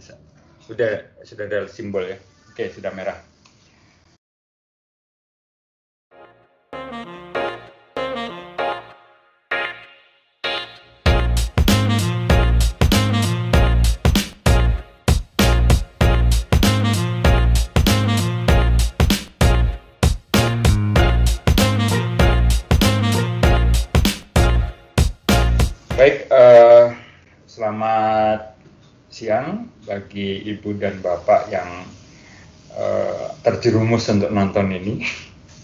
bisa. Sudah sudah ada simbol ya. Oke, sudah merah. Baik, eh, selamat siang bagi ibu dan bapak yang eh, terjerumus untuk nonton ini.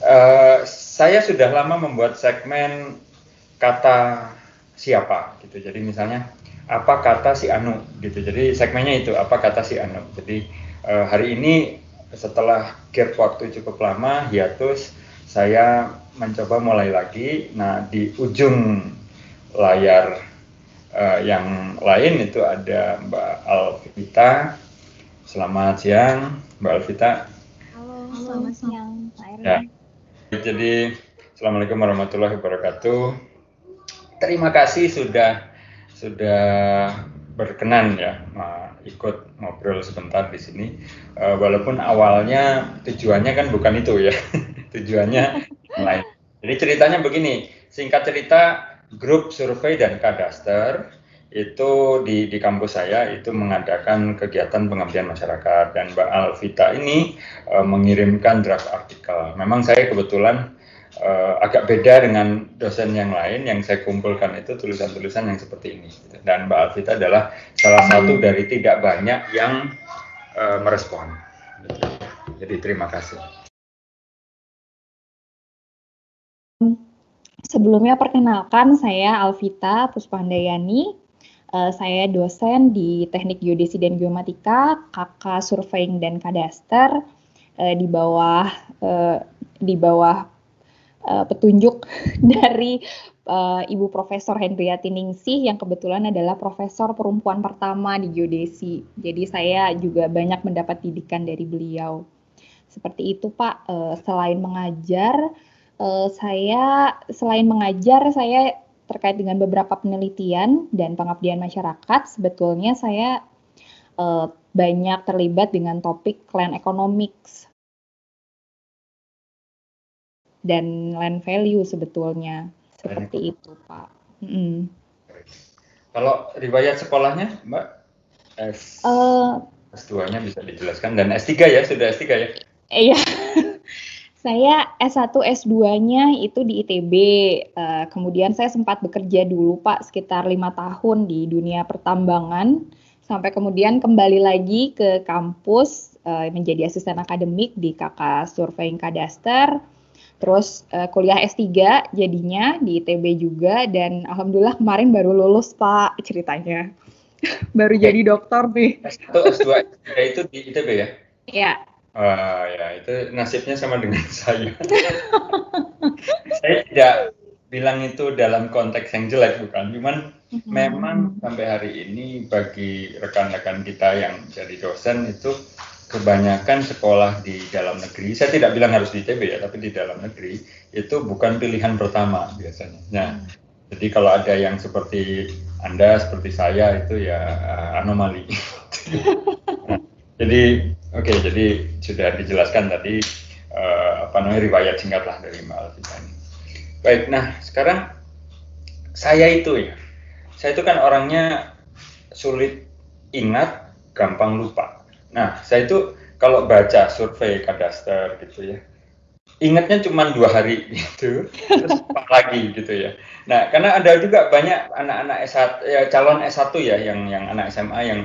Eh, saya sudah lama membuat segmen kata siapa gitu. Jadi misalnya apa kata si Anu gitu. Jadi segmennya itu apa kata si Anu. Jadi eh, hari ini setelah gap waktu cukup lama hiatus saya mencoba mulai lagi. Nah di ujung layar uh, yang lain itu ada Mbak Alvita. Selamat siang, Mbak Alvita. Halo, selamat siang, Pak Erwin. Ya. Jadi, Assalamualaikum warahmatullahi wabarakatuh. Terima kasih sudah sudah berkenan ya ikut ngobrol sebentar di sini. Eh, walaupun awalnya tujuannya kan bukan itu ya, tujuannya lain. Jadi ceritanya begini, singkat cerita grup survei dan kadaster itu di, di kampus saya itu mengadakan kegiatan pengabdian masyarakat dan Mbak Alvita ini eh, mengirimkan draft artikel. Memang saya kebetulan eh, agak beda dengan dosen yang lain yang saya kumpulkan itu tulisan-tulisan yang seperti ini. Dan Mbak Alvita adalah salah satu dari tidak banyak yang eh, merespon. Jadi terima kasih. Sebelumnya perkenalkan saya Alvita Puspahandayani. Eh, saya dosen di Teknik Geodesi dan Geomatika, KK Surveying dan Kadaster eh, di bawah eh, di bawah eh, petunjuk dari eh, Ibu Profesor Hendriati Ningsih yang kebetulan adalah profesor perempuan pertama di geodesi. Jadi saya juga banyak mendapat didikan dari beliau. Seperti itu Pak, Eh, selain mengajar Eh, saya selain mengajar, saya terkait dengan beberapa penelitian dan pengabdian masyarakat, sebetulnya saya eh, banyak terlibat dengan topik land economics dan land value sebetulnya. Seperti itu, Pak. Mm. Kalau riwayat sekolahnya, Mbak, S, Eh, S2-nya bisa dijelaskan dan S3 ya, sudah S3 ya? Iya, saya S1, S2-nya itu di ITB. Eh, kemudian saya sempat bekerja dulu, Pak, sekitar lima tahun di dunia pertambangan. Sampai kemudian kembali lagi ke kampus eh, menjadi asisten akademik di KK Surveying Kadaster. Terus eh, kuliah S3 jadinya di ITB juga dan alhamdulillah kemarin baru lulus, Pak, ceritanya. baru jadi dokter nih. S1, S2, S3 itu di ITB ya? Ya, Wah, ya itu nasibnya sama dengan saya. saya tidak bilang itu dalam konteks yang jelek bukan, cuman memang sampai hari ini bagi rekan-rekan kita yang jadi dosen itu kebanyakan sekolah di dalam negeri. Saya tidak bilang harus di ITB ya, tapi di dalam negeri itu bukan pilihan pertama biasanya. Nah, jadi kalau ada yang seperti Anda, seperti saya itu ya eh, anomali. Nah, jadi oke, jadi sudah dijelaskan tadi eh, apa namanya riwayat singkat lah dari Alvita ini. Baik, nah sekarang saya itu ya, saya itu kan orangnya sulit ingat, gampang lupa. Nah, saya itu kalau baca survei kadaster gitu ya, ingatnya cuma dua hari gitu, terus lupa lagi gitu ya. Nah, karena ada juga banyak anak-anak S1, ya, calon S1 ya, yang yang anak SMA yang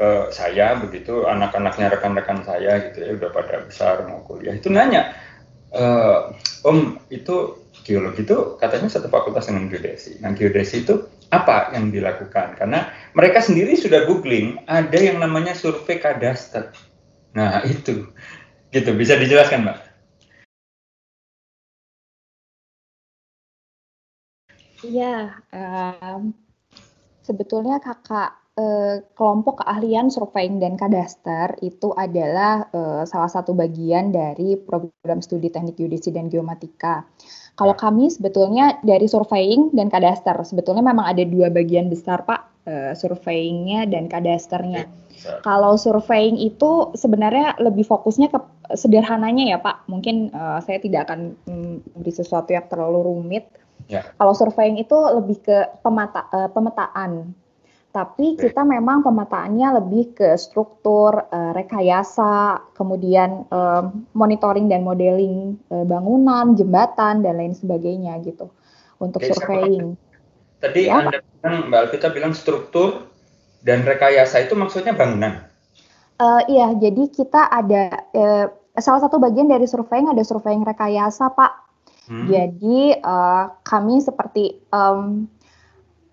ke saya begitu, anak-anaknya rekan-rekan saya gitu ya, udah pada besar mau kuliah, itu nanya, e, Om itu geologi itu katanya satu fakultas dengan geodesi. Nah, geodesi itu apa yang dilakukan? Karena mereka sendiri sudah googling, ada yang namanya survei kadaster. Nah, itu. Gitu, bisa dijelaskan, Mbak? Iya, em, sebetulnya kakak eh, kelompok keahlian surveying dan kadaster itu adalah eh, salah satu bagian dari program studi teknik geodesi dan geomatika. Kalau kami sebetulnya dari surveying dan kadaster, sebetulnya memang ada dua bagian besar Pak, eh, surveyingnya dan kadasternya. Kalau surveying itu sebenarnya lebih fokusnya ke sederhananya ya Pak. Mungkin uh, saya tidak akan memberi sesuatu yang terlalu rumit. Ya. Kalau surveying itu lebih ke pemata, uh, pemetaan. Tapi okay. kita memang pemetaannya lebih ke struktur, uh, rekayasa, kemudian uh, monitoring dan modeling uh, bangunan, jembatan dan lain sebagainya gitu untuk okay, surveying. Tadi ya, Anda bilang Mbak Alvita bilang struktur, dan rekayasa itu maksudnya bangunan? Uh, iya, jadi kita ada uh, salah satu bagian dari surveying ada surveying rekayasa, Pak. Hmm. Jadi uh, kami seperti um,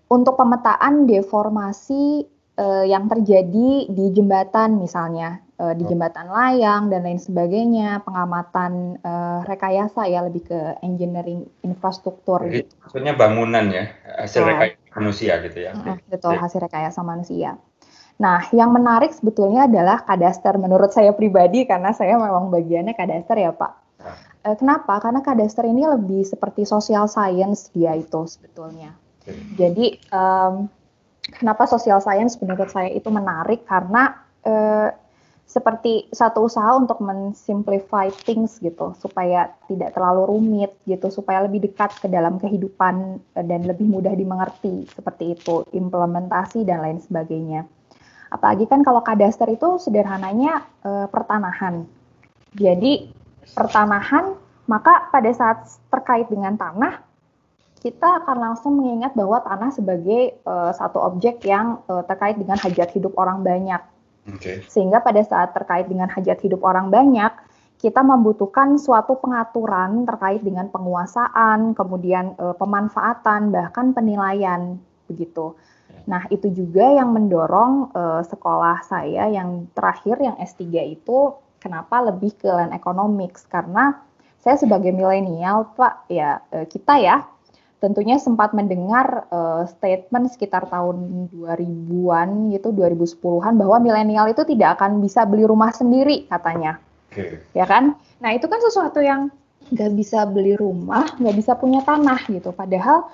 untuk pemetaan deformasi uh, yang terjadi di jembatan misalnya uh, di oh. jembatan layang dan lain sebagainya, pengamatan uh, rekayasa ya lebih ke engineering infrastruktur. Jadi, gitu. Maksudnya bangunan ya, hasil oh. rekayasa manusia gitu ya. Uh, betul, hasil rekayasa manusia. Nah, yang menarik sebetulnya adalah kadaster menurut saya pribadi karena saya memang bagiannya kadaster ya Pak. Uh, kenapa? Karena kadaster ini lebih seperti social science dia itu sebetulnya. Jadi um, kenapa social science menurut saya itu menarik? Karena uh, seperti satu usaha untuk mensimplify things gitu supaya tidak terlalu rumit gitu supaya lebih dekat ke dalam kehidupan eh, dan lebih mudah dimengerti seperti itu implementasi dan lain sebagainya. Apalagi kan kalau kadaster itu sederhananya e, pertanahan. Jadi pertanahan maka pada saat terkait dengan tanah kita akan langsung mengingat bahwa tanah sebagai e, satu objek yang e, terkait dengan hajat hidup orang banyak Okay. Sehingga pada saat terkait dengan hajat hidup orang banyak, kita membutuhkan suatu pengaturan terkait dengan penguasaan, kemudian e, pemanfaatan, bahkan penilaian begitu. Ya. Nah, itu juga yang mendorong e, sekolah saya yang terakhir yang S3 itu kenapa lebih ke land economics karena saya sebagai milenial, Pak, ya e, kita ya tentunya sempat mendengar uh, statement sekitar tahun 2000-an gitu 2010-an bahwa milenial itu tidak akan bisa beli rumah sendiri katanya. Okay. Ya kan? Nah, itu kan sesuatu yang nggak bisa beli rumah, nggak bisa punya tanah gitu. Padahal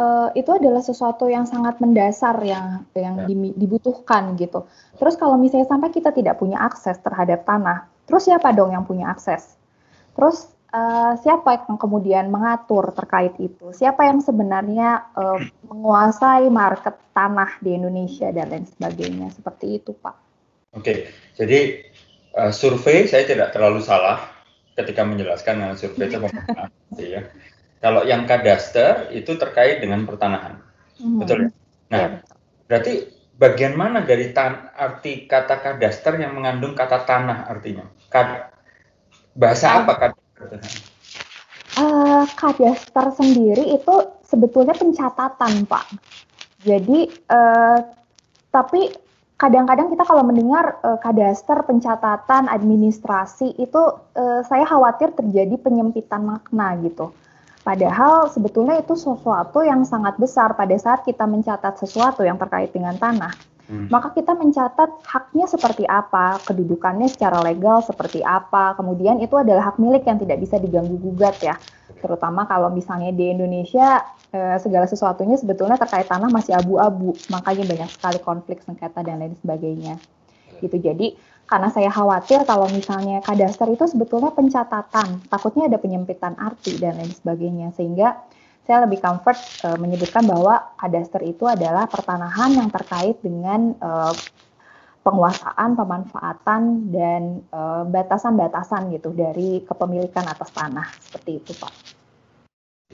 uh, itu adalah sesuatu yang sangat mendasar yang yang ya. dibutuhkan gitu. Terus kalau misalnya sampai kita tidak punya akses terhadap tanah, terus siapa dong yang punya akses? Terus uh, siapa yang kemudian mengatur terkait itu? Siapa yang sebenarnya uh, menguasai market tanah di Indonesia dan lain sebagainya? Seperti itu, Pak. Oke, jadi uh, survei saya tidak terlalu salah ketika menjelaskan dengan survei itu ya. Kalau yang kadaster itu terkait dengan pertanahan, hmm. betul ya? Nah, ya, berarti bagian mana dari tan arti kata kadaster yang mengandung kata tanah artinya? Kad bahasa apa kadaster? Uh, kadaster sendiri itu sebetulnya pencatatan, Pak. Jadi, uh, tapi kadang-kadang kita kalau mendengar uh, kadaster, pencatatan, administrasi itu uh, saya khawatir terjadi penyempitan makna gitu. Padahal sebetulnya itu sesuatu yang sangat besar pada saat kita mencatat sesuatu yang terkait dengan tanah Hmm. Maka kita mencatat haknya seperti apa, kedudukannya secara legal seperti apa, kemudian itu adalah hak milik yang tidak bisa diganggu gugat ya. Terutama kalau misalnya di Indonesia eh, segala sesuatunya sebetulnya terkait tanah masih abu-abu, makanya banyak sekali konflik sengketa dan lain sebagainya. Gitu. Jadi karena saya khawatir kalau misalnya kadaster itu sebetulnya pencatatan, takutnya ada penyempitan arti dan lain sebagainya sehingga saya lebih comfort uh, menyebutkan bahwa kadaster itu adalah pertanahan yang terkait dengan uh, penguasaan, pemanfaatan dan uh, batasan-batasan gitu dari kepemilikan atas tanah seperti itu, Pak.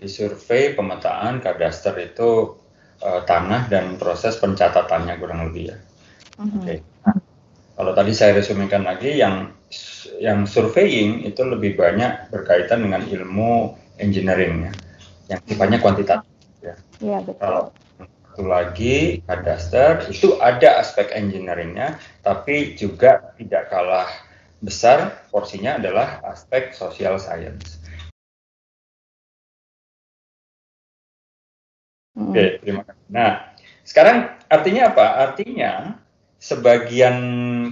Di survei pemetaan kadaster itu uh, tanah dan proses pencatatannya kurang lebih ya. Mm-hmm. Oke. Okay. Nah, kalau tadi saya resumikan lagi yang yang surveying itu lebih banyak berkaitan dengan ilmu engineering ya yang sifatnya kuantitatif. Ya. Iya betul. Kalau satu lagi kadaster itu ada aspek engineeringnya, tapi juga tidak kalah besar porsinya adalah aspek social science. Hmm. Oke, terima kasih. Nah, sekarang artinya apa? Artinya sebagian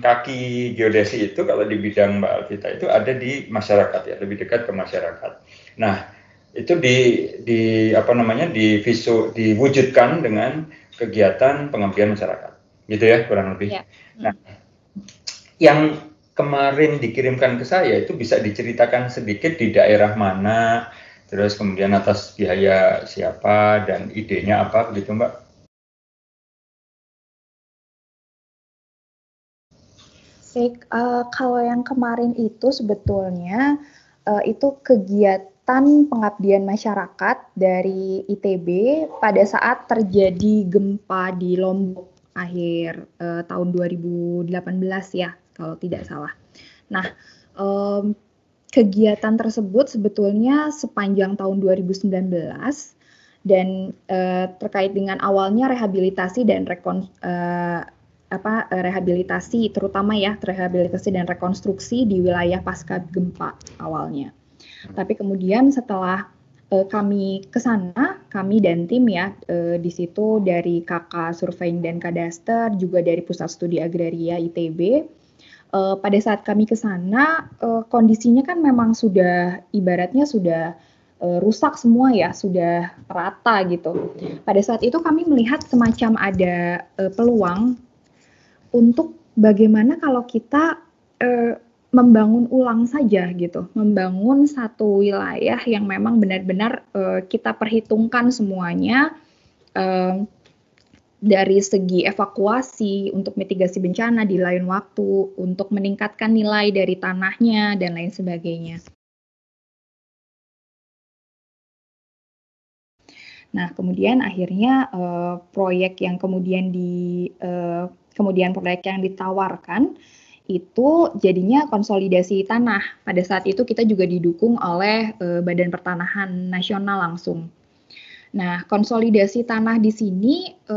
kaki geodesi itu kalau di bidang Mbak Alvita itu ada di masyarakat ya, lebih dekat ke masyarakat. Nah, itu di di apa namanya di visu diwujudkan dengan kegiatan pengabdian masyarakat gitu ya kurang lebih. Ya. Nah yang kemarin dikirimkan ke saya itu bisa diceritakan sedikit di daerah mana, terus kemudian atas biaya siapa dan idenya apa begitu Mbak? Baik, uh, kalau yang kemarin itu sebetulnya uh, itu kegiatan pengabdian masyarakat dari ITB pada saat terjadi gempa di Lombok akhir uh, tahun 2018 ya kalau tidak salah. Nah, um, kegiatan tersebut sebetulnya sepanjang tahun 2019 dan uh, terkait dengan awalnya rehabilitasi dan rekon uh, apa rehabilitasi terutama ya rehabilitasi dan rekonstruksi di wilayah pasca gempa awalnya. Tapi kemudian setelah uh, kami ke sana, kami dan tim ya uh, di situ dari kakak surveying dan kadaster juga dari pusat studi agraria ITB. Uh, pada saat kami ke sana uh, kondisinya kan memang sudah ibaratnya sudah uh, rusak semua ya, sudah rata gitu. Pada saat itu kami melihat semacam ada uh, peluang untuk bagaimana kalau kita membangun ulang saja gitu, membangun satu wilayah yang memang benar-benar e, kita perhitungkan semuanya e, dari segi evakuasi untuk mitigasi bencana di lain waktu, untuk meningkatkan nilai dari tanahnya dan lain sebagainya. Nah, kemudian akhirnya uh, proyek yang kemudian di uh, kemudian proyek yang ditawarkan itu jadinya konsolidasi tanah. Pada saat itu kita juga didukung oleh e, Badan Pertanahan Nasional langsung. Nah, konsolidasi tanah di sini e,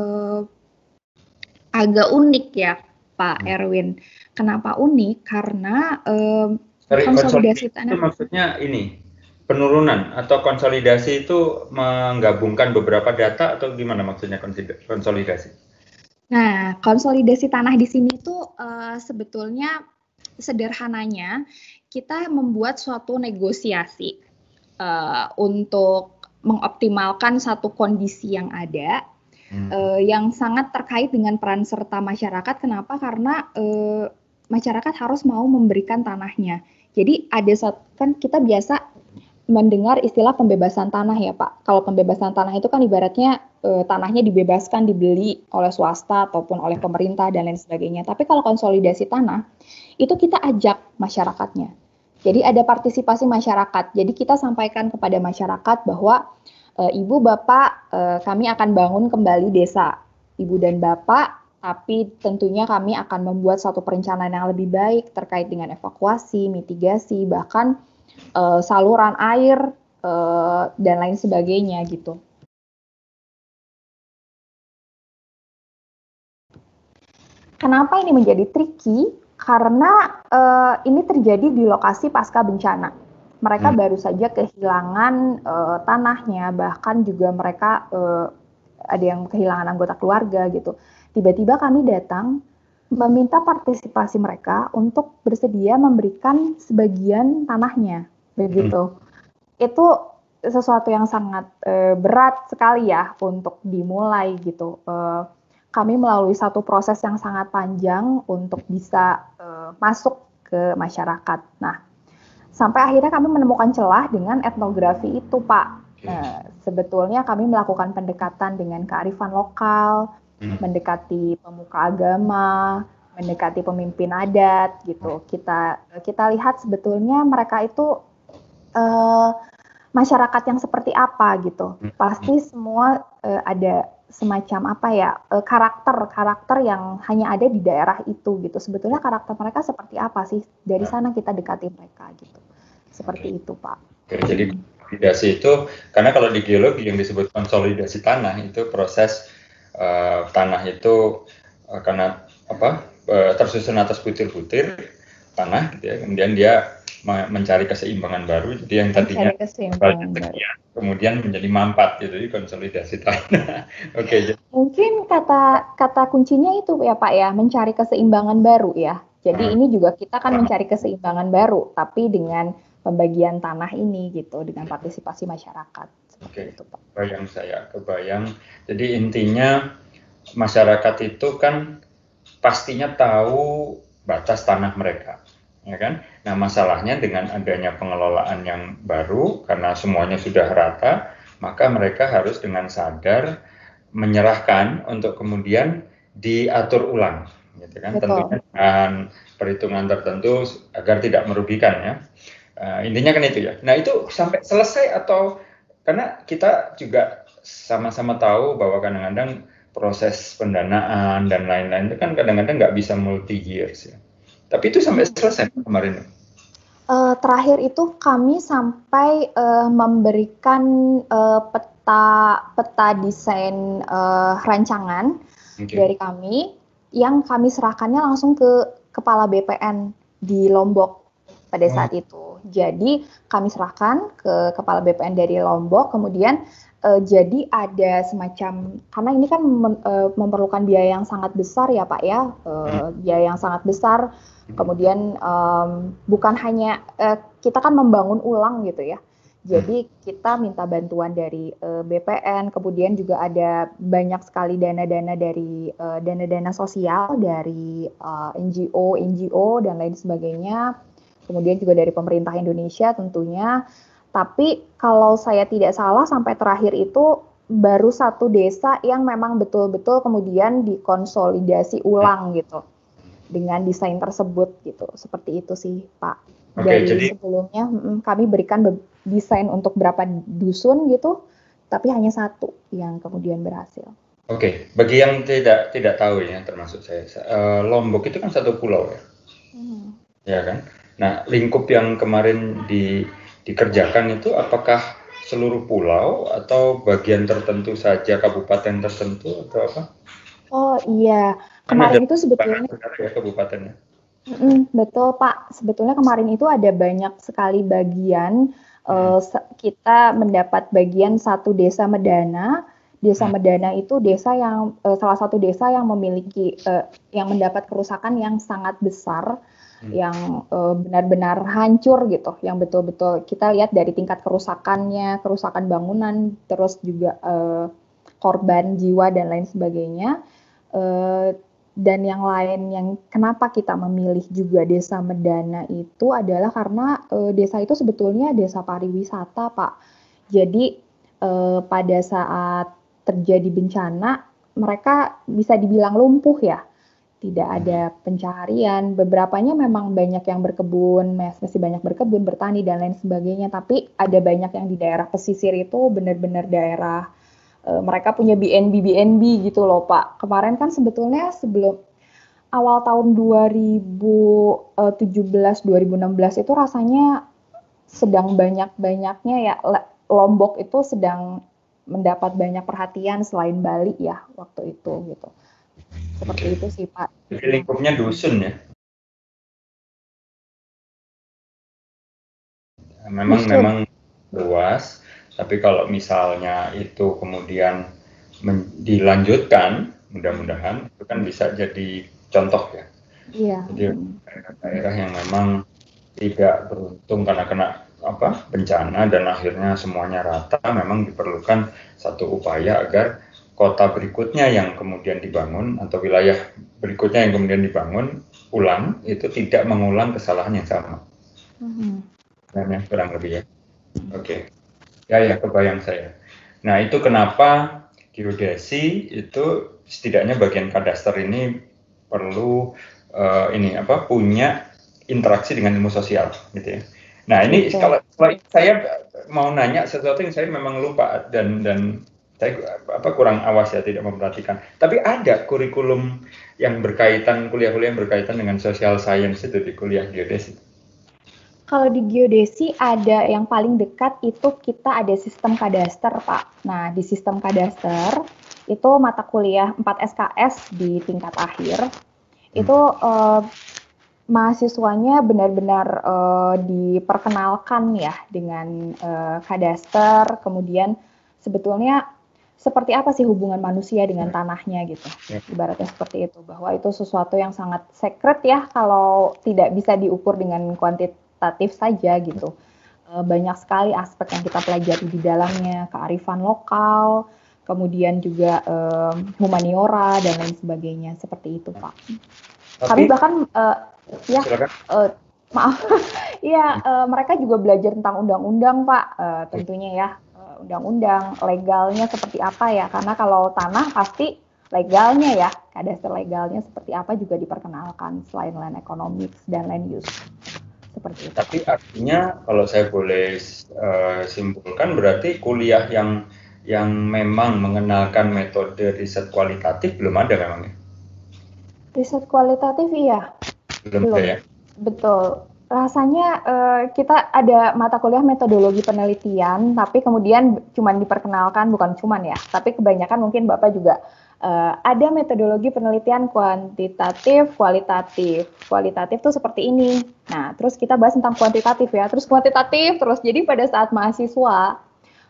agak unik ya, Pak hmm. Erwin. Kenapa unik? Karena e, konsolidasi tanah itu maksudnya ini penurunan atau konsolidasi itu menggabungkan beberapa data atau gimana maksudnya konsolidasi? Nah, konsolidasi tanah di sini tuh uh, sebetulnya sederhananya kita membuat suatu negosiasi uh, untuk mengoptimalkan satu kondisi yang ada hmm. uh, yang sangat terkait dengan peran serta masyarakat. Kenapa? Karena uh, masyarakat harus mau memberikan tanahnya. Jadi ada saat kan kita biasa mendengar istilah pembebasan tanah ya Pak. Kalau pembebasan tanah itu kan ibaratnya e, tanahnya dibebaskan dibeli oleh swasta ataupun oleh pemerintah dan lain sebagainya. Tapi kalau konsolidasi tanah itu kita ajak masyarakatnya. Jadi ada partisipasi masyarakat. Jadi kita sampaikan kepada masyarakat bahwa e, ibu bapak e, kami akan bangun kembali desa. Ibu dan bapak tapi tentunya kami akan membuat satu perencanaan yang lebih baik terkait dengan evakuasi, mitigasi, bahkan uh, saluran air uh, dan lain sebagainya gitu. Kenapa ini menjadi tricky? Karena uh, ini terjadi di lokasi pasca bencana. Mereka hmm. baru saja kehilangan uh, tanahnya, bahkan juga mereka uh, ada yang kehilangan anggota keluarga gitu. Tiba-tiba kami datang meminta partisipasi mereka untuk bersedia memberikan sebagian tanahnya, begitu. Hmm. Itu sesuatu yang sangat e, berat sekali ya untuk dimulai gitu. E, kami melalui satu proses yang sangat panjang untuk bisa e, masuk ke masyarakat. Nah, sampai akhirnya kami menemukan celah dengan etnografi itu, Pak. Nah, sebetulnya kami melakukan pendekatan dengan kearifan lokal, hmm. mendekati pemuka agama, mendekati pemimpin adat gitu. Kita kita lihat sebetulnya mereka itu uh, masyarakat yang seperti apa gitu. Hmm. Pasti semua uh, ada semacam apa ya uh, karakter karakter yang hanya ada di daerah itu gitu. Sebetulnya karakter mereka seperti apa sih? Dari sana kita dekati mereka gitu. Seperti itu, Pak. Oke, jadi konsolidasi itu karena kalau di geologi yang disebut konsolidasi tanah itu proses uh, tanah itu uh, karena apa uh, tersusun atas butir-butir tanah gitu ya. Kemudian dia mencari keseimbangan baru. Jadi yang tadinya kemudian menjadi mampat gitu jadi konsolidasi tanah. Oke okay, mungkin kata kata kuncinya itu ya Pak ya mencari keseimbangan baru ya. Jadi hmm. ini juga kita kan mencari keseimbangan baru tapi dengan pembagian tanah ini gitu dengan partisipasi masyarakat Oke, okay. Bayang saya, kebayang. Jadi intinya masyarakat itu kan pastinya tahu batas tanah mereka ya kan? Nah, masalahnya dengan adanya pengelolaan yang baru karena semuanya sudah rata, maka mereka harus dengan sadar menyerahkan untuk kemudian diatur ulang, gitu kan? Betul. Tentunya dengan perhitungan tertentu agar tidak merugikan ya. Uh, intinya kan itu ya. Nah, itu sampai selesai atau karena kita juga sama-sama tahu bahwa kadang-kadang proses pendanaan dan lain-lain itu kan kadang-kadang nggak bisa multi years ya. Tapi itu sampai selesai kemarin. Uh, terakhir itu kami sampai uh, memberikan uh, peta peta desain uh, rancangan okay. dari kami yang kami serahkannya langsung ke kepala BPN di Lombok pada saat hmm. itu. Jadi kami serahkan ke kepala BPN dari Lombok, kemudian uh, jadi ada semacam karena ini kan mem, uh, memerlukan biaya yang sangat besar ya Pak ya, uh, biaya yang sangat besar. Kemudian um, bukan hanya uh, kita kan membangun ulang gitu ya. Jadi kita minta bantuan dari uh, BPN, kemudian juga ada banyak sekali dana-dana dari uh, dana-dana sosial dari uh, NGO, NGO dan lain sebagainya. Kemudian juga dari pemerintah Indonesia tentunya. Tapi kalau saya tidak salah sampai terakhir itu baru satu desa yang memang betul-betul kemudian dikonsolidasi ulang gitu dengan desain tersebut gitu. Seperti itu sih Pak. Okay, Dari jadi... sebelumnya kami berikan desain untuk berapa dusun gitu, tapi hanya satu yang kemudian berhasil. Oke, okay. bagi yang tidak tidak tahu ya, termasuk saya, uh, Lombok itu kan satu pulau ya, hmm. ya kan. Nah, lingkup yang kemarin di, dikerjakan itu apakah seluruh pulau atau bagian tertentu saja kabupaten tertentu atau apa? Oh iya, kemarin itu sebetulnya ya kabupatennya. Mm, betul Pak, sebetulnya kemarin itu ada banyak sekali bagian uh, kita mendapat bagian satu desa Medana. Desa hmm. Medana itu desa yang uh, salah satu desa yang memiliki uh, yang mendapat kerusakan yang sangat besar, hmm. yang uh, benar-benar hancur gitu, yang betul-betul kita lihat dari tingkat kerusakannya, kerusakan bangunan, terus juga uh, korban jiwa dan lain sebagainya. Uh, dan yang lain yang kenapa kita memilih juga desa Medana itu adalah karena e, desa itu sebetulnya desa pariwisata, Pak. Jadi e, pada saat terjadi bencana mereka bisa dibilang lumpuh ya. Tidak ada pencaharian, beberapanya memang banyak yang berkebun, masih banyak berkebun, bertani dan lain sebagainya, tapi ada banyak yang di daerah pesisir itu benar-benar daerah uh, mereka punya BNB BNB gitu loh Pak. Kemarin kan sebetulnya sebelum awal tahun 2017 2016 itu rasanya sedang banyak-banyaknya ya Lombok itu sedang mendapat banyak perhatian selain Bali ya waktu itu gitu. Seperti Oke. itu sih Pak. Jadi lingkupnya dusun ya. Memang dusun. memang luas tapi kalau misalnya itu kemudian dilanjutkan, mudah-mudahan itu kan bisa jadi contoh ya. Iya. Jadi daerah-daerah yang memang tidak beruntung karena kena apa bencana dan akhirnya semuanya rata, memang diperlukan satu upaya agar kota berikutnya yang kemudian dibangun atau wilayah berikutnya yang kemudian dibangun ulang itu tidak mengulang kesalahan yang sama. Mm-hmm. Dan kurang lebih ya. Oke. Okay. Ya ya kebayang saya. Nah itu kenapa geodesi itu setidaknya bagian kadaster ini perlu uh, ini apa punya interaksi dengan ilmu sosial gitu ya. Nah ini okay. kalau, kalau saya mau nanya sesuatu yang saya memang lupa dan dan saya apa kurang awas ya tidak memperhatikan. Tapi ada kurikulum yang berkaitan kuliah-kuliah yang berkaitan dengan social science itu di kuliah geodesi. Kalau di geodesi ada yang paling dekat itu kita ada sistem kadaster, Pak. Nah, di sistem kadaster itu mata kuliah 4 SKS di tingkat akhir. Itu uh, mahasiswanya benar-benar uh, diperkenalkan ya dengan uh, kadaster, kemudian sebetulnya seperti apa sih hubungan manusia dengan tanahnya gitu. Ya. Ibaratnya seperti itu bahwa itu sesuatu yang sangat secret ya kalau tidak bisa diukur dengan kuantitas kualitatif saja gitu. Eh, banyak sekali aspek yang kita pelajari di dalamnya, kearifan lokal, kemudian juga um, humaniora dan lain sebagainya seperti itu pak. Tapi, Kami bahkan uh, Ya, uh, maaf. Iya, uh, mereka juga belajar tentang undang-undang, Pak. Uh, tentunya ya, undang-undang legalnya seperti apa ya? Karena kalau tanah pasti legalnya ya, kadaster legalnya seperti apa juga diperkenalkan selain land economics dan land use seperti itu. Tapi artinya kalau saya boleh uh, simpulkan berarti kuliah yang yang memang mengenalkan metode riset kualitatif belum ada memang ya? Riset kualitatif iya. Belum, belum. ya? Betul. Rasanya uh, kita ada mata kuliah metodologi penelitian, tapi kemudian cuma diperkenalkan, bukan cuman ya, tapi kebanyakan mungkin Bapak juga uh, ada metodologi penelitian kuantitatif, kualitatif. Kualitatif tuh seperti ini. Nah, terus kita bahas tentang kuantitatif ya, terus kuantitatif terus. Jadi pada saat mahasiswa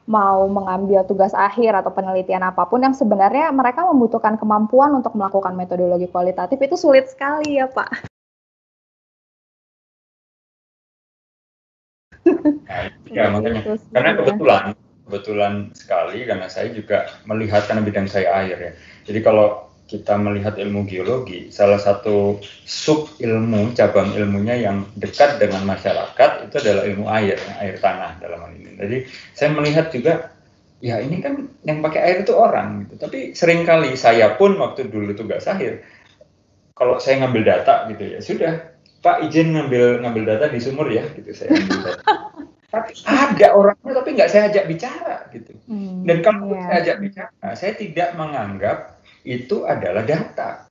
mau mengambil tugas akhir atau penelitian apa pun yang sebenarnya mereka membutuhkan kemampuan untuk melakukan metodologi kualitatif itu sulit sekali ya, Pak. Ya makanya karena kebetulan kebetulan sekali karena saya juga melihat karena bidang saya air ya. Jadi kalau kita melihat ilmu geologi, salah satu sub ilmu, cabang ilmunya yang dekat dengan masyarakat itu adalah ilmu air, air tanah dalam hal ini. Jadi saya melihat juga, ya ini kan yang pakai air itu orang, gitu. Tapi sering kali saya pun waktu dulu tugas akhir, kalau saya ngambil data gitu ya, sudah, Pak izin ngambil ngambil data di sumur ya, gitu saya ambil data. tapi ada orangnya tapi nggak saya ajak bicara gitu. Hmm, Dan kalau yeah. saya ajak bicara, saya tidak menganggap itu adalah data.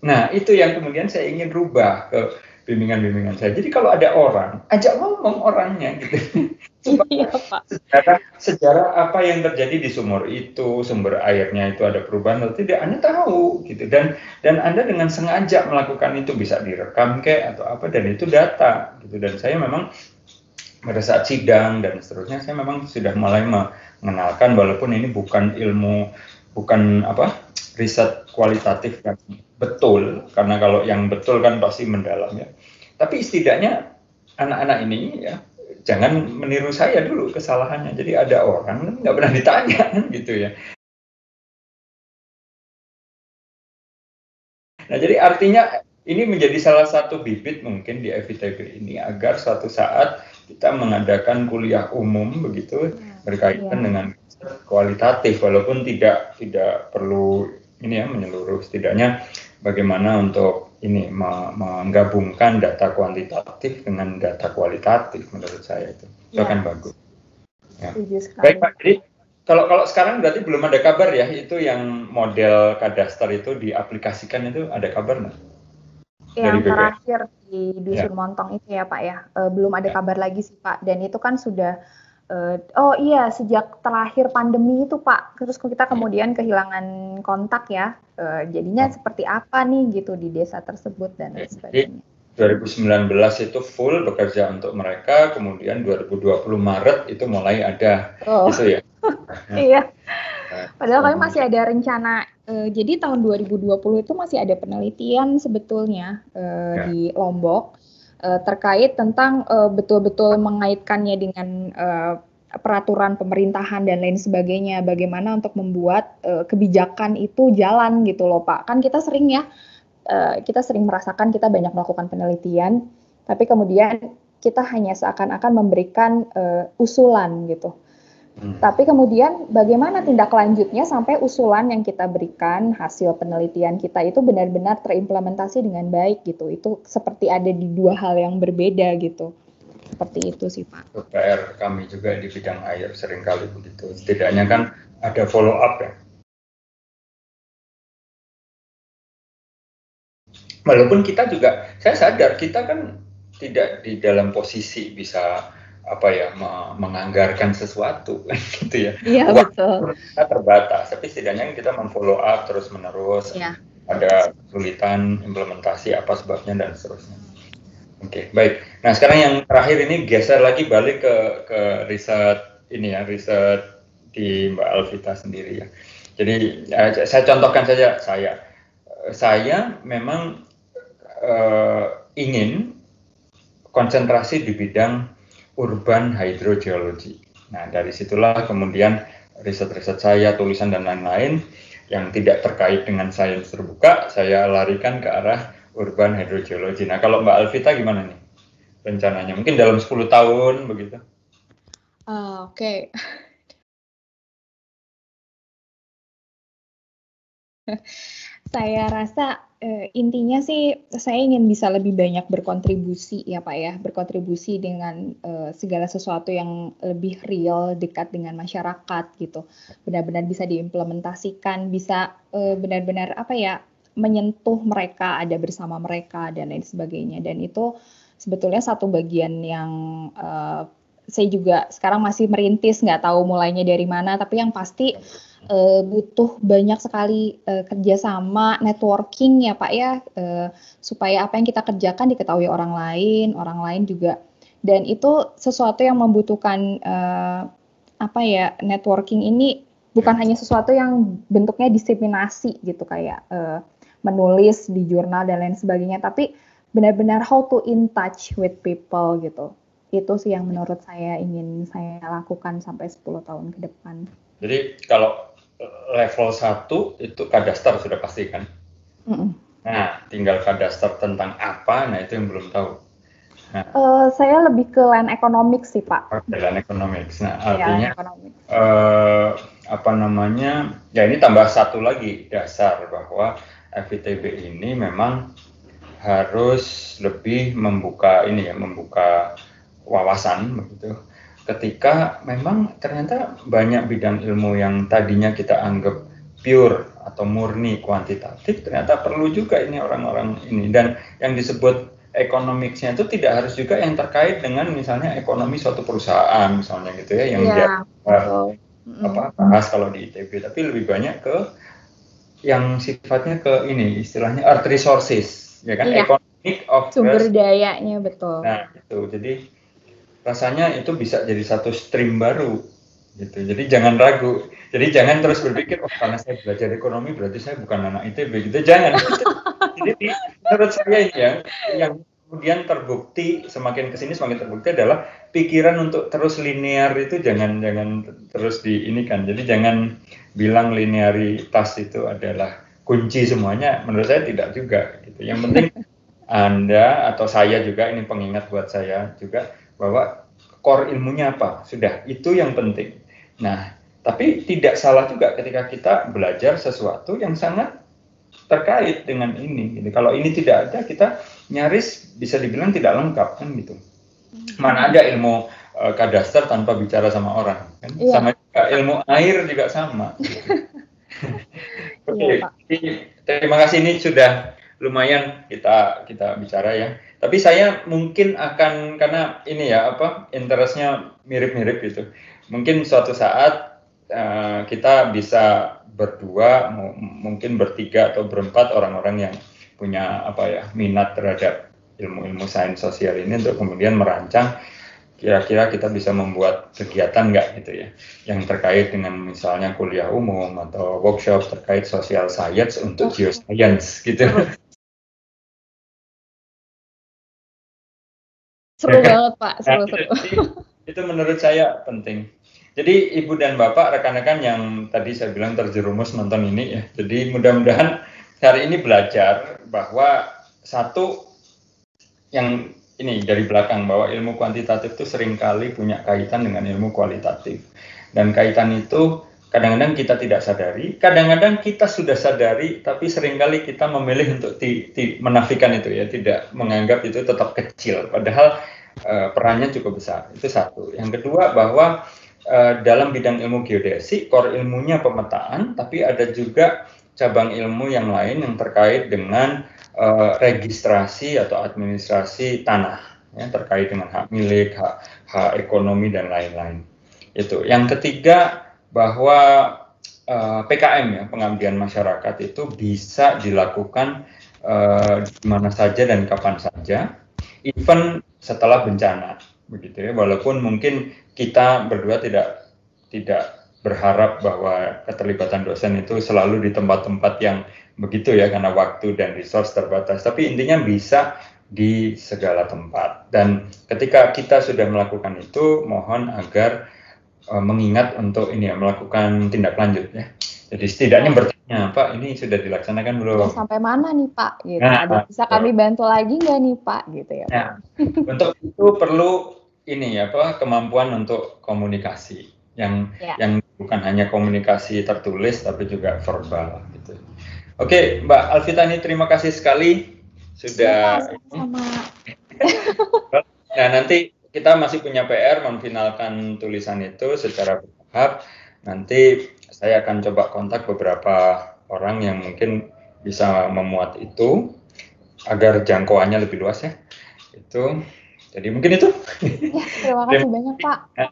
Nah, itu yang kemudian saya ingin rubah ke bimbingan-bimbingan saya. Jadi kalau ada orang, ajak ngomong orangnya gitu. iya, Pak. Sejarah, sejarah apa yang terjadi di sumur itu, sumber airnya itu ada perubahan atau tidak, Anda tahu gitu. Dan dan Anda dengan sengaja melakukan itu bisa direkam kayak atau apa dan itu data gitu. Dan saya memang pada saat sidang dan seterusnya saya memang sudah mulai mengenalkan walaupun ini bukan ilmu bukan apa riset kualitatif yang betul karena kalau yang betul kan pasti mendalam ya. Tapi setidaknya anak-anak ini ya jangan meniru saya dulu kesalahannya. Jadi ada orang nggak pernah ditanya gitu ya. Nah jadi artinya ini menjadi salah satu bibit mungkin di FITB ini agar suatu saat kita mengadakan kuliah umum begitu ya, berkaitan ya. dengan kualitatif walaupun tidak tidak perlu ini ya menyeluruh setidaknya bagaimana untuk ini menggabungkan data kuantitatif dengan data kualitatif menurut saya itu itu ya. akan bagus. Ya. Baik Pak, jadi kalau kalau sekarang berarti belum ada kabar ya itu yang model kadaster itu diaplikasikan itu ada kabar nggak? Yang terakhir di dusun ya. Montong itu ya Pak ya, e, belum ada ya. kabar lagi sih Pak dan itu kan sudah Uh, oh iya, sejak terakhir pandemi itu Pak, terus kita kemudian kehilangan kontak ya. Uh, jadinya oh. seperti apa nih gitu di desa tersebut dan lain sebagainya. 2019 itu full bekerja untuk mereka, kemudian 2020 Maret itu mulai ada, oh. gitu ya. iya. Padahal kami masih ada rencana. Uh, jadi tahun 2020 itu masih ada penelitian sebetulnya uh, ya. di Lombok uh, terkait tentang uh, betul-betul mengaitkannya dengan uh, peraturan pemerintahan dan lain sebagainya. Bagaimana untuk membuat uh, kebijakan itu jalan gitu loh Pak. Kan kita sering ya uh, kita sering merasakan kita banyak melakukan penelitian tapi kemudian kita hanya seakan-akan memberikan uh, usulan gitu Hmm. Tapi kemudian bagaimana tindak lanjutnya sampai usulan yang kita berikan hasil penelitian kita itu benar-benar terimplementasi dengan baik gitu. Itu seperti ada di dua hal yang berbeda gitu. Seperti itu sih Pak. PR kami juga di bidang air sering kali begitu. Setidaknya kan ada follow up ya. Walaupun kita juga, saya sadar kita kan tidak di dalam posisi bisa apa ya menganggarkan sesuatu gitu ya. Iya betul. Kita terbatas, tapi setidaknya kita memfollow up terus menerus. Ya. Ada kesulitan implementasi apa sebabnya dan seterusnya. Oke, okay, baik. Nah sekarang yang terakhir ini geser lagi balik ke ke riset ini ya riset di Mbak Alvita sendiri ya. Jadi ya, saya contohkan saja saya, saya memang uh, ingin konsentrasi di bidang urban hydrogeology. Nah, dari situlah kemudian riset-riset saya, tulisan dan lain-lain yang tidak terkait dengan sains terbuka, saya larikan ke arah urban hydrogeology. Nah, kalau Mbak Alvita gimana nih rencananya? Mungkin dalam 10 tahun begitu? Uh, Oke. Okay. saya rasa uh, intinya sih saya ingin bisa lebih banyak berkontribusi ya Pak ya, berkontribusi dengan uh, segala sesuatu yang lebih real, dekat dengan masyarakat gitu. Benar-benar bisa diimplementasikan, bisa uh, benar-benar apa ya, menyentuh mereka, ada bersama mereka dan lain sebagainya. Dan itu sebetulnya satu bagian yang uh, saya juga sekarang masih merintis, nggak tahu mulainya dari mana, tapi yang pasti uh, butuh banyak sekali uh, kerjasama, networking ya Pak ya, uh, supaya apa yang kita kerjakan diketahui orang lain, orang lain juga, dan itu sesuatu yang membutuhkan uh, apa ya networking ini bukan hanya sesuatu yang bentuknya diseminasi gitu kayak uh, menulis di jurnal dan lain sebagainya, tapi benar-benar how to in touch with people gitu. Itu sih yang menurut saya ingin saya lakukan sampai 10 tahun ke depan. Jadi kalau level 1 itu kadaster sudah pasti kan? Mm. Nah, tinggal kadaster tentang apa, nah itu yang belum tahu. Nah, uh, saya lebih ke land economics sih Pak. Oke, land economics. Nah, iya, artinya uh, apa namanya? Ya ini tambah satu lagi dasar bahwa FITB ini memang harus lebih membuka ini ya, membuka wawasan begitu ketika memang ternyata banyak bidang ilmu yang tadinya kita anggap pure atau murni kuantitatif ternyata perlu juga ini orang-orang ini. Dan yang disebut ekonomiknya itu tidak harus juga yang terkait dengan misalnya ekonomi suatu perusahaan misalnya gitu ya yang yeah, dia uh, apa bahas kalau di ITB tapi lebih banyak ke yang sifatnya ke ini istilahnya earth resources ya kan? Yeah. economic of sumber dayanya betul. Nah itu jadi rasanya itu bisa jadi satu stream baru gitu. Jadi jangan ragu. Jadi jangan terus berpikir oh karena saya belajar ekonomi berarti saya bukan anak ITB gitu. Jangan. Jadi menurut saya ini ya yang kemudian terbukti semakin ke sini semakin terbukti adalah pikiran untuk terus linear itu jangan jangan terus di ini kan. Jadi jangan bilang linearitas itu adalah kunci semuanya. Menurut saya tidak juga gitu. Yang penting anda atau saya juga ini pengingat buat saya juga bahwa core ilmunya apa? Sudah itu yang penting. Nah tapi tidak salah juga ketika kita belajar sesuatu yang sangat terkait dengan ini gitu. kalau ini tidak ada kita nyaris bisa dibilang tidak lengkap kan gitu. Mana ada ilmu uh, kadaster tanpa bicara sama orang kan? Iya. sama juga ilmu air juga sama. Oke okay. iya, terima kasih ini sudah lumayan kita kita bicara ya tapi saya mungkin akan karena ini ya apa interestnya mirip-mirip gitu. Mungkin suatu saat uh, kita bisa berdua, mungkin bertiga atau berempat orang-orang yang punya apa ya minat terhadap ilmu-ilmu sains sosial ini untuk kemudian merancang kira-kira kita bisa membuat kegiatan nggak gitu ya. Yang terkait dengan misalnya kuliah umum atau workshop terkait social science untuk geoscience gitu Seru ya, banget Pak, seru-seru. itu menurut saya penting. Jadi ibu dan bapak rekan-rekan yang tadi saya bilang terjerumus nonton ini ya. Jadi mudah-mudahan hari ini belajar bahwa satu yang ini dari belakang bahwa ilmu kuantitatif itu sering kali punya kaitan dengan ilmu kualitatif. Dan kaitan itu kadang-kadang kita tidak sadari, kadang-kadang kita sudah sadari, tapi sering kali kita memilih untuk ti, ti, menafikan itu ya, tidak menganggap itu tetap kecil, padahal uh, perannya cukup besar. Itu satu. Yang kedua bahwa uh, dalam bidang ilmu geodesi, core ilmunya pemetaan, tapi ada juga cabang ilmu yang lain yang terkait dengan uh, registrasi atau administrasi tanah, ya, terkait dengan hak milik, hak, hak ekonomi dan lain-lain. Itu. Yang ketiga bahwa uh, eh, PKM ya pengabdian masyarakat itu bisa dilakukan uh, di mana saja dan kapan saja, even setelah bencana, begitu ya. Walaupun mungkin kita berdua tidak tidak berharap bahwa keterlibatan dosen itu selalu di tempat-tempat yang begitu ya karena waktu dan resource terbatas. Tapi intinya bisa di segala tempat. Dan ketika kita sudah melakukan itu, mohon agar uh, mengingat untuk ini ya melakukan tindak lanjut ya. Jadi setidaknya bertanya Ya, Pak, ini sudah dilaksanakan belum? Ya, sampai mana nih Pak? Gitu. Nah, Ada bisa kami bantu lagi nggak nih Pak? Gitu ya. ya. untuk itu perlu ini ya apa kemampuan untuk komunikasi yang ya. yang bukan hanya komunikasi tertulis tapi juga verbal gitu. Oke, Mbak Alvita ini terima kasih sekali sudah. Ya, sama. nah nanti kita masih punya PR memfinalkan tulisan itu secara bertahap. Nanti saya akan coba kontak beberapa orang yang mungkin bisa memuat itu agar jangkauannya lebih luas ya. Itu. Jadi mungkin itu. Ya, terima kasih banyak Pak.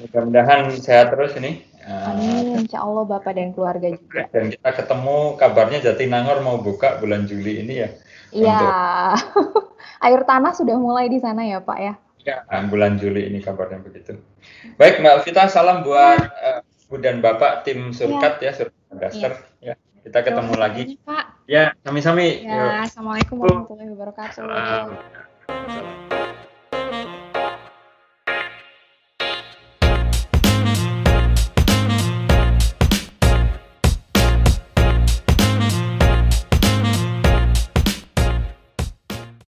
Mudah-mudahan sehat terus ini. Amin, insya Allah Bapak dan keluarga juga. Dan kita ketemu kabarnya Jatinangor mau buka bulan Juli ini ya. Iya, air tanah sudah mulai di sana ya Pak ya. Ya, bulan Juli ini kabarnya begitu. Baik Mbak Alvita, salam buat ya. uh, Bu dan Bapak tim Surkat ya, ya Surkat Daster. Ya. ya. Kita ketemu Terima lagi. Pak. Ya, sami-sami. Ya, Assalamualaikum warahmatullahi wabarakatuh. Salam.